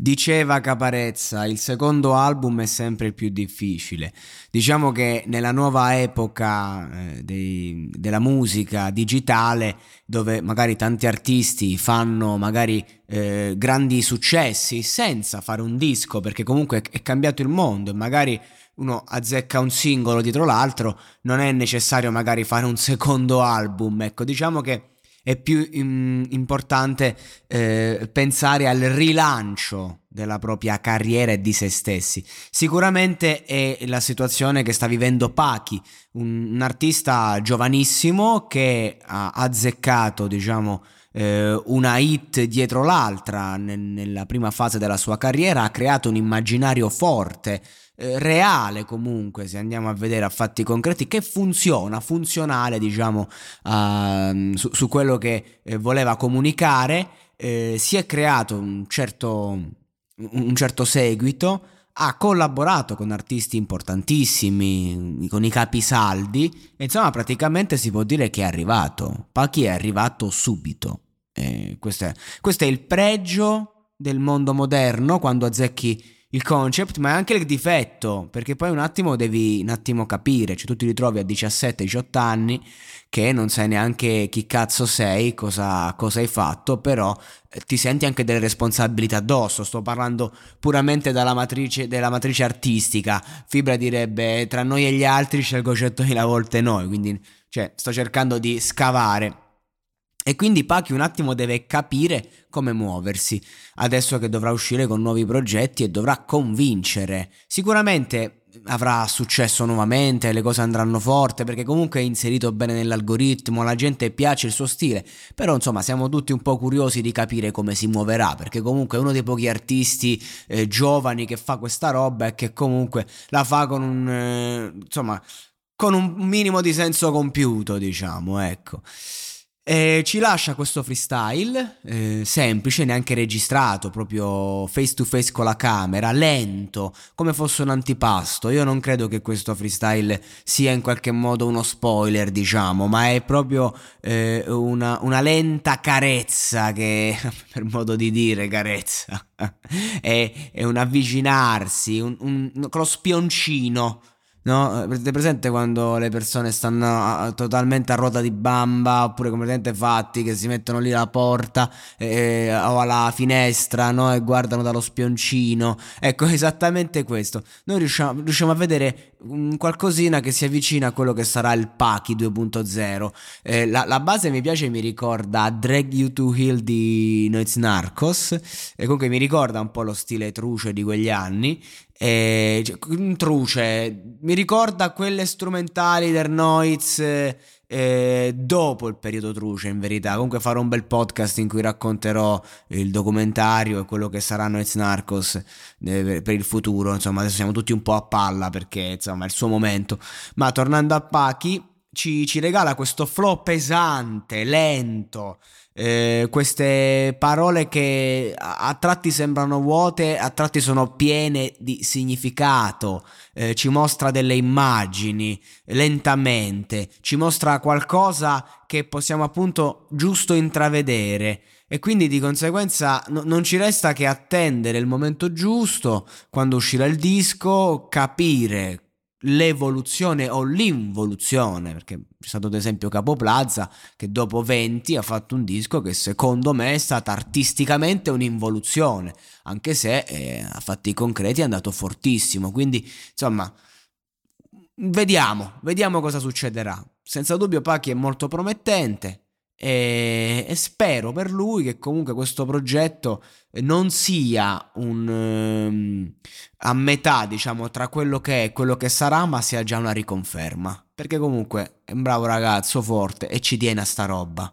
Diceva Caparezza, il secondo album è sempre il più difficile. Diciamo che nella nuova epoca eh, dei, della musica digitale, dove magari tanti artisti fanno magari eh, grandi successi senza fare un disco, perché comunque è cambiato il mondo e magari uno azzecca un singolo dietro l'altro, non è necessario magari fare un secondo album. Ecco, diciamo che è più um, importante eh, pensare al rilancio della propria carriera e di se stessi. Sicuramente è la situazione che sta vivendo Pachi, un, un artista giovanissimo che ha azzeccato, diciamo, eh, una hit dietro l'altra nel, nella prima fase della sua carriera, ha creato un immaginario forte eh, reale comunque, se andiamo a vedere a fatti concreti, che funziona, funzionale diciamo uh, su, su, quello che eh, voleva comunicare, eh, si è creato un certo, un certo seguito, ha collaborato con artisti importantissimi, con i capisaldi, insomma praticamente si può dire che è arrivato, Pachi è arrivato subito. Eh, questo, è, questo è il pregio del mondo moderno quando azzecchi il concept, ma è anche il difetto, perché poi un attimo devi un attimo capire, cioè tu ti ritrovi a 17-18 anni che non sai neanche chi cazzo sei, cosa, cosa hai fatto, però eh, ti senti anche delle responsabilità addosso, sto parlando puramente dalla matrice, della matrice artistica, Fibra direbbe tra noi e gli altri scelgo 100.000 volte noi, quindi cioè, sto cercando di scavare e quindi Pachi un attimo deve capire come muoversi, adesso che dovrà uscire con nuovi progetti e dovrà convincere. Sicuramente avrà successo nuovamente, le cose andranno forte perché comunque è inserito bene nell'algoritmo, la gente piace il suo stile, però insomma siamo tutti un po' curiosi di capire come si muoverà perché comunque è uno dei pochi artisti eh, giovani che fa questa roba e che comunque la fa con un eh, insomma con un minimo di senso compiuto, diciamo, ecco. E ci lascia questo freestyle eh, semplice, neanche registrato, proprio face to face con la camera, lento, come fosse un antipasto. Io non credo che questo freestyle sia in qualche modo uno spoiler, diciamo, ma è proprio eh, una, una, lenta carezza che, per modo di dire, carezza, è, è un avvicinarsi, un, un, con lo spioncino No? Avete presente quando le persone stanno totalmente a ruota di bamba oppure completamente fatti che si mettono lì alla porta eh, o alla finestra no? e guardano dallo spioncino? Ecco, esattamente questo. Noi riusciamo, riusciamo a vedere qualcosina che si avvicina a quello che sarà il Paki 2.0. Eh, la, la, base mi piace, mi ricorda Drag You to Hill di Noiz Narcos. E comunque mi ricorda un po' lo stile truce di quegli anni. E, cioè, truce, mi ricorda quelle strumentali del Noiz eh, dopo il periodo truce in verità. Comunque farò un bel podcast in cui racconterò il documentario e quello che sarà Noiz Narcos eh, per il futuro. Insomma, adesso siamo tutti un po' a palla perché insomma è il suo momento. Ma tornando a Pachi ci, ci regala questo flow pesante, lento, eh, queste parole che a tratti sembrano vuote, a tratti sono piene di significato, eh, ci mostra delle immagini lentamente, ci mostra qualcosa che possiamo appunto giusto intravedere. E quindi di conseguenza no, non ci resta che attendere il momento giusto, quando uscirà il disco, capire l'evoluzione o l'involuzione, perché c'è stato ad esempio Capo Plaza che dopo 20 ha fatto un disco che secondo me è stata artisticamente un'involuzione, anche se eh, a fatti concreti è andato fortissimo, quindi insomma vediamo, vediamo cosa succederà. Senza dubbio Pacchi è molto promettente, e, e, spero per lui che comunque questo progetto non sia un, um, a metà, diciamo, tra quello che è e quello che sarà, ma sia già una riconferma. Perché comunque è un bravo ragazzo forte e ci tiene a sta roba.